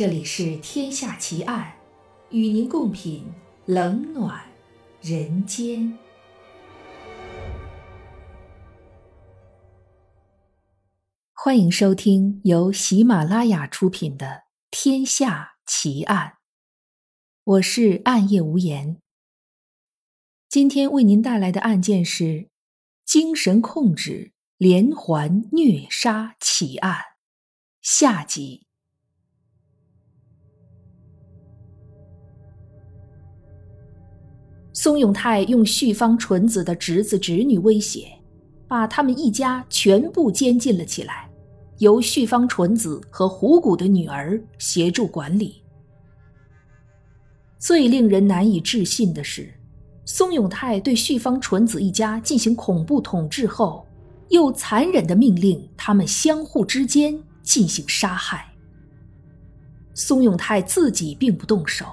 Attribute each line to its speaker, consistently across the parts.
Speaker 1: 这里是《天下奇案》，与您共品冷暖人间。欢迎收听由喜马拉雅出品的《天下奇案》，我是暗夜无言。今天为您带来的案件是精神控制连环虐杀奇案下集。松永泰用旭方纯子的侄子侄女威胁，把他们一家全部监禁了起来，由旭方纯子和虎谷的女儿协助管理。最令人难以置信的是，松永泰对旭方纯子一家进行恐怖统治后，又残忍的命令他们相互之间进行杀害。松永泰自己并不动手，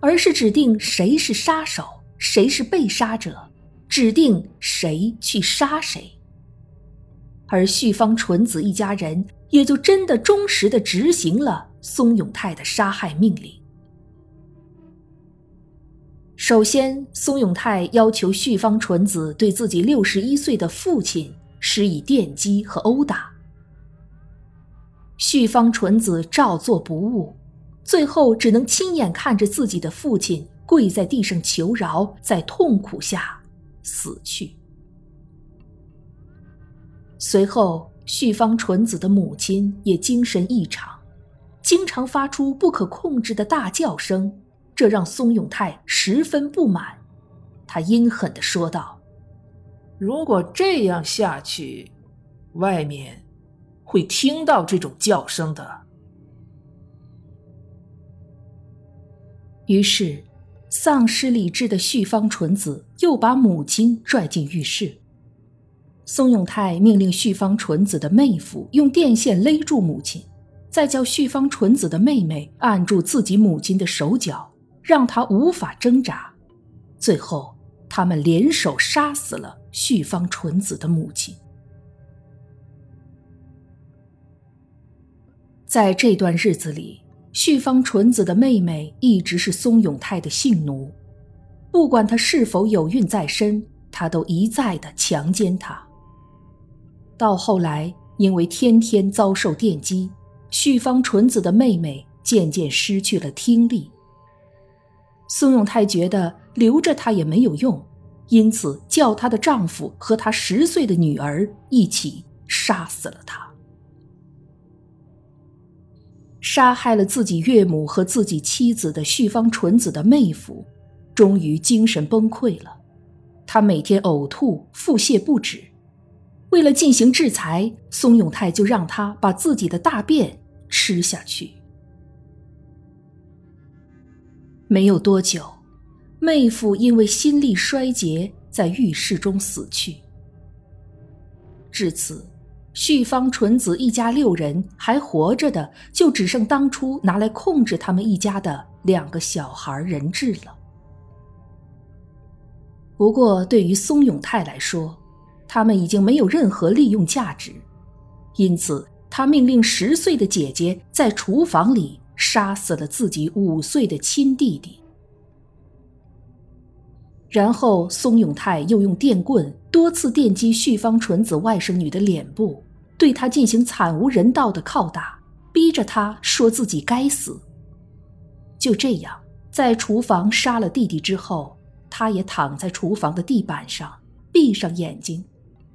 Speaker 1: 而是指定谁是杀手。谁是被杀者，指定谁去杀谁。而旭方纯子一家人也就真的忠实的执行了松永泰的杀害命令。首先，松永泰要求旭方纯子对自己六十一岁的父亲施以电击和殴打。旭方纯子照做不误，最后只能亲眼看着自己的父亲。跪在地上求饶，在痛苦下死去。随后，旭方纯子的母亲也精神异常，经常发出不可控制的大叫声，这让松永泰十分不满。他阴狠地说道：“
Speaker 2: 如果这样下去，外面会听到这种叫声的。”
Speaker 1: 于是。丧失理智的旭方纯子又把母亲拽进浴室。松永泰命令旭方纯子的妹夫用电线勒住母亲，再叫旭方纯子的妹妹按住自己母亲的手脚，让她无法挣扎。最后，他们联手杀死了旭方纯子的母亲。在这段日子里。旭方纯子的妹妹一直是松永泰的性奴，不管她是否有孕在身，他都一再的强奸她。到后来，因为天天遭受电击，旭方纯子的妹妹渐渐失去了听力。松永泰觉得留着她也没有用，因此叫她的丈夫和她十岁的女儿一起杀死了她。杀害了自己岳母和自己妻子的旭方纯子的妹夫，终于精神崩溃了。他每天呕吐、腹泻不止。为了进行制裁，松永泰就让他把自己的大便吃下去。没有多久，妹夫因为心力衰竭，在浴室中死去。至此。旭方纯子一家六人还活着的，就只剩当初拿来控制他们一家的两个小孩人质了。不过，对于松永泰来说，他们已经没有任何利用价值，因此他命令十岁的姐姐在厨房里杀死了自己五岁的亲弟弟。然后，松永泰又用电棍多次电击旭方纯子外甥女的脸部，对他进行惨无人道的拷打，逼着他说自己该死。就这样，在厨房杀了弟弟之后，他也躺在厨房的地板上，闭上眼睛，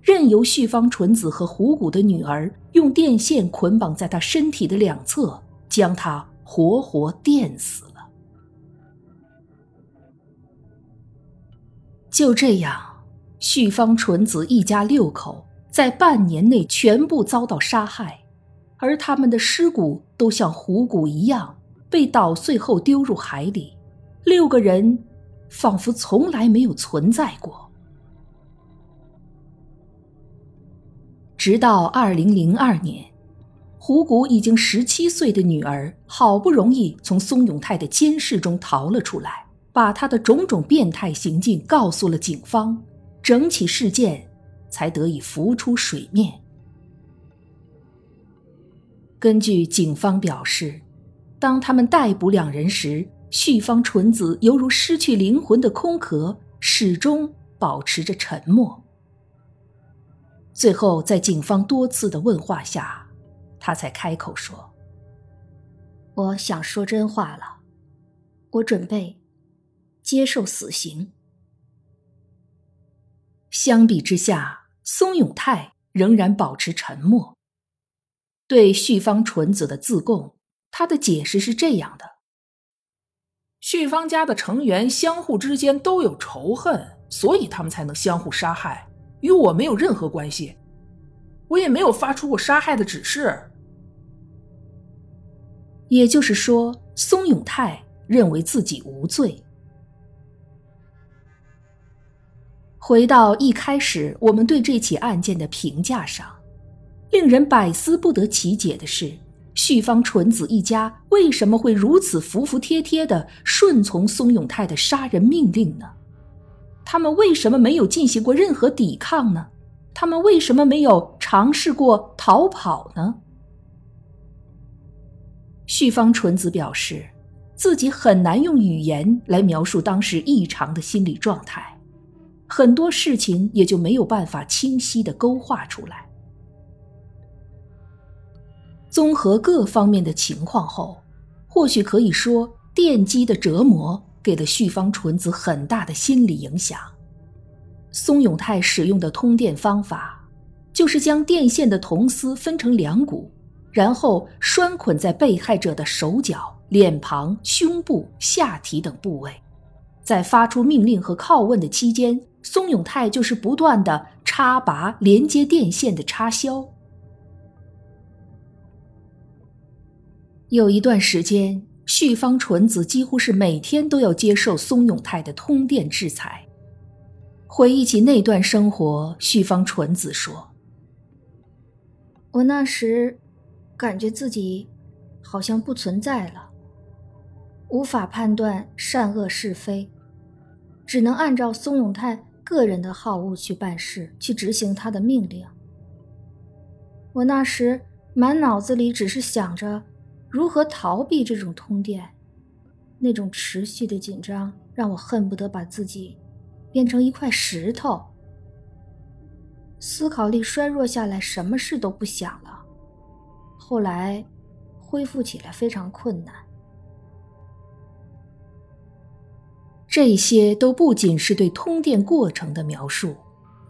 Speaker 1: 任由旭方纯子和虎谷的女儿用电线捆绑在他身体的两侧，将他活活电死了。就这样，旭方纯子一家六口在半年内全部遭到杀害，而他们的尸骨都像虎骨一样被捣碎后丢入海里。六个人仿佛从来没有存在过。直到二零零二年，虎骨已经十七岁的女儿好不容易从松永泰的监视中逃了出来。把他的种种变态行径告诉了警方，整起事件才得以浮出水面。根据警方表示，当他们逮捕两人时，旭方纯子犹如失去灵魂的空壳，始终保持着沉默。最后，在警方多次的问话下，他才开口说：“
Speaker 3: 我想说真话了，我准备接受死刑。”
Speaker 1: 相比之下，松永泰仍然保持沉默。对旭方纯子的自供。他的解释是这样的：
Speaker 2: 旭芳家的成员相互之间都有仇恨，所以他们才能相互杀害，与我没有任何关系，我也没有发出过杀害的指示。
Speaker 1: 也就是说，松永泰认为自己无罪。回到一开始我们对这起案件的评价上，令人百思不得其解的是。旭方纯子一家为什么会如此服服帖帖的顺从松永泰的杀人命令呢？他们为什么没有进行过任何抵抗呢？他们为什么没有尝试过逃跑呢？旭方纯子表示，自己很难用语言来描述当时异常的心理状态，很多事情也就没有办法清晰的勾画出来。综合各方面的情况后，或许可以说，电击的折磨给了旭方纯子很大的心理影响。松永泰使用的通电方法，就是将电线的铜丝分成两股，然后拴捆在被害者的手脚、脸庞、胸部、下体等部位，在发出命令和拷问的期间，松永泰就是不断的插拔连接电线的插销。有一段时间，旭方纯子几乎是每天都要接受松永泰的通电制裁。回忆起那段生活，旭方纯子说：“
Speaker 3: 我那时感觉自己好像不存在了，无法判断善恶是非，只能按照松永泰个人的好恶去办事，去执行他的命令。我那时满脑子里只是想着。”如何逃避这种通电？那种持续的紧张让我恨不得把自己变成一块石头。思考力衰弱下来，什么事都不想了。后来恢复起来非常困难。
Speaker 1: 这些都不仅是对通电过程的描述，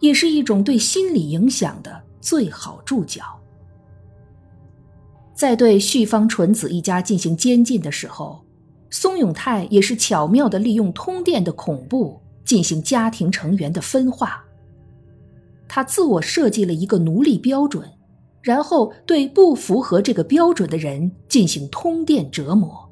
Speaker 1: 也是一种对心理影响的最好注脚。在对旭方纯子一家进行监禁的时候，松永泰也是巧妙地利用通电的恐怖进行家庭成员的分化。他自我设计了一个奴隶标准，然后对不符合这个标准的人进行通电折磨。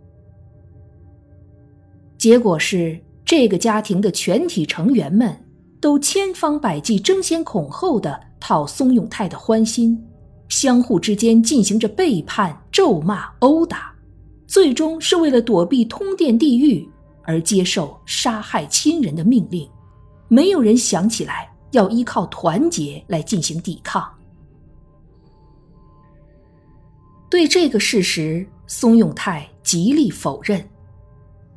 Speaker 1: 结果是，这个家庭的全体成员们都千方百计、争先恐后的讨松永泰的欢心。相互之间进行着背叛、咒骂、殴打，最终是为了躲避通电地狱而接受杀害亲人的命令。没有人想起来要依靠团结来进行抵抗。对这个事实，松永泰极力否认。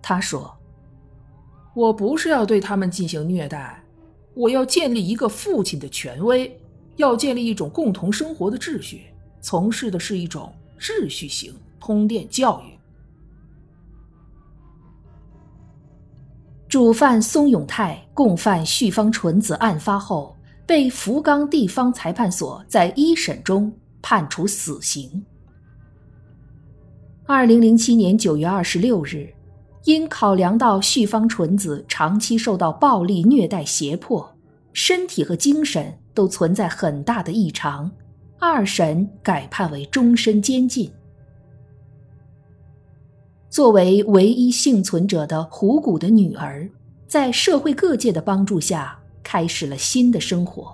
Speaker 1: 他说：“
Speaker 2: 我不是要对他们进行虐待，我要建立一个父亲的权威。”要建立一种共同生活的秩序，从事的是一种秩序型通电教育。
Speaker 1: 主犯松永泰、共犯旭方纯子案发后，被福冈地方裁判所在一审中判处死刑。二零零七年九月二十六日，因考量到旭方纯子长期受到暴力虐待胁迫，身体和精神。都存在很大的异常，二审改判为终身监禁。作为唯一幸存者的虎谷的女儿，在社会各界的帮助下，开始了新的生活。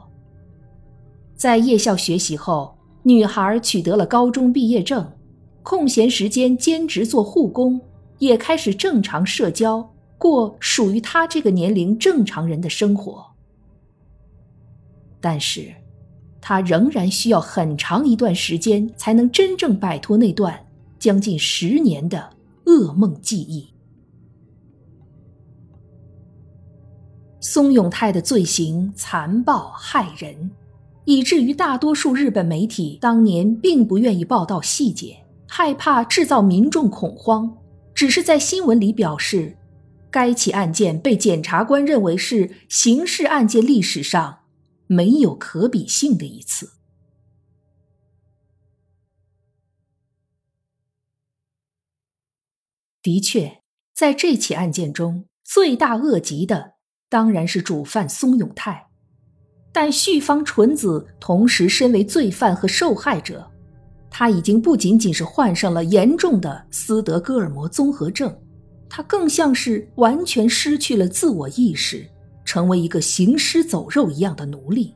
Speaker 1: 在夜校学习后，女孩取得了高中毕业证，空闲时间兼职做护工，也开始正常社交，过属于他这个年龄正常人的生活。但是，他仍然需要很长一段时间才能真正摆脱那段将近十年的噩梦记忆。松永泰的罪行残暴骇人，以至于大多数日本媒体当年并不愿意报道细节，害怕制造民众恐慌，只是在新闻里表示，该起案件被检察官认为是刑事案件历史上没有可比性的一次。的确，在这起案件中，罪大恶极的。当然是主犯松永泰，但旭方纯子同时身为罪犯和受害者，他已经不仅仅是患上了严重的斯德哥尔摩综合症，他更像是完全失去了自我意识，成为一个行尸走肉一样的奴隶。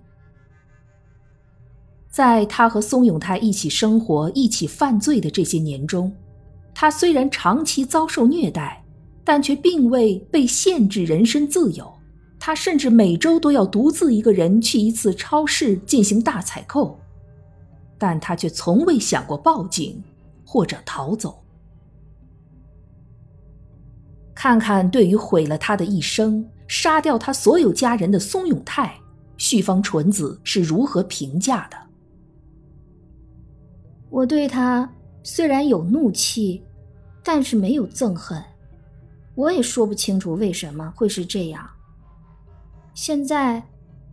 Speaker 1: 在他和松永泰一起生活、一起犯罪的这些年中，他虽然长期遭受虐待，但却并未被限制人身自由。他甚至每周都要独自一个人去一次超市进行大采购，但他却从未想过报警或者逃走。看看对于毁了他的一生、杀掉他所有家人的松永泰，旭方纯子是如何评价的？
Speaker 3: 我对他虽然有怒气，但是没有憎恨。我也说不清楚为什么会是这样。现在，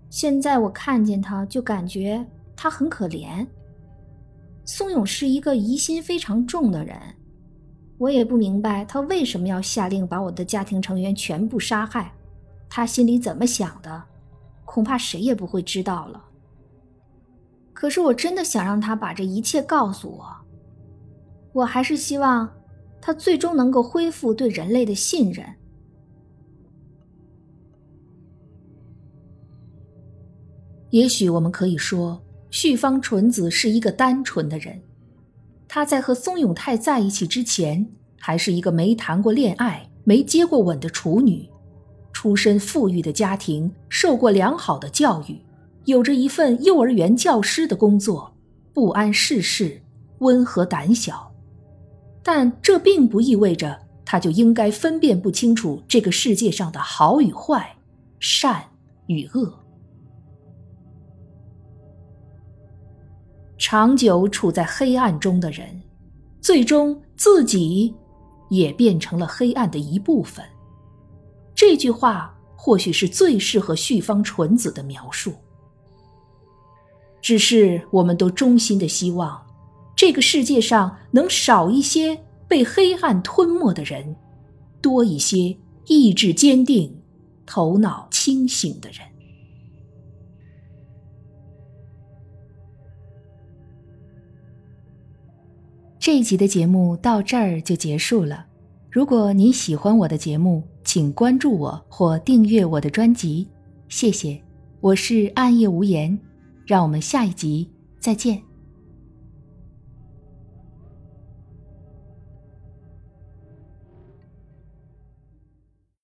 Speaker 3: 现在我看见他，就感觉他很可怜。宋勇是一个疑心非常重的人，我也不明白他为什么要下令把我的家庭成员全部杀害。他心里怎么想的，恐怕谁也不会知道了。可是我真的想让他把这一切告诉我。我还是希望他最终能够恢复对人类的信任。
Speaker 1: 也许我们可以说，旭方纯子是一个单纯的人。她在和松永泰在一起之前，还是一个没谈过恋爱、没接过吻的处女，出身富裕的家庭，受过良好的教育，有着一份幼儿园教师的工作，不谙世事，温和胆小。但这并不意味着她就应该分辨不清楚这个世界上的好与坏、善与恶。长久处在黑暗中的人，最终自己也变成了黑暗的一部分。这句话或许是最适合旭方纯子的描述。只是我们都衷心的希望，这个世界上能少一些被黑暗吞没的人，多一些意志坚定、头脑清醒的人。这一集的节目到这儿就结束了。如果你喜欢我的节目，请关注我或订阅我的专辑，谢谢。我是暗夜无言，让我们下一集再见。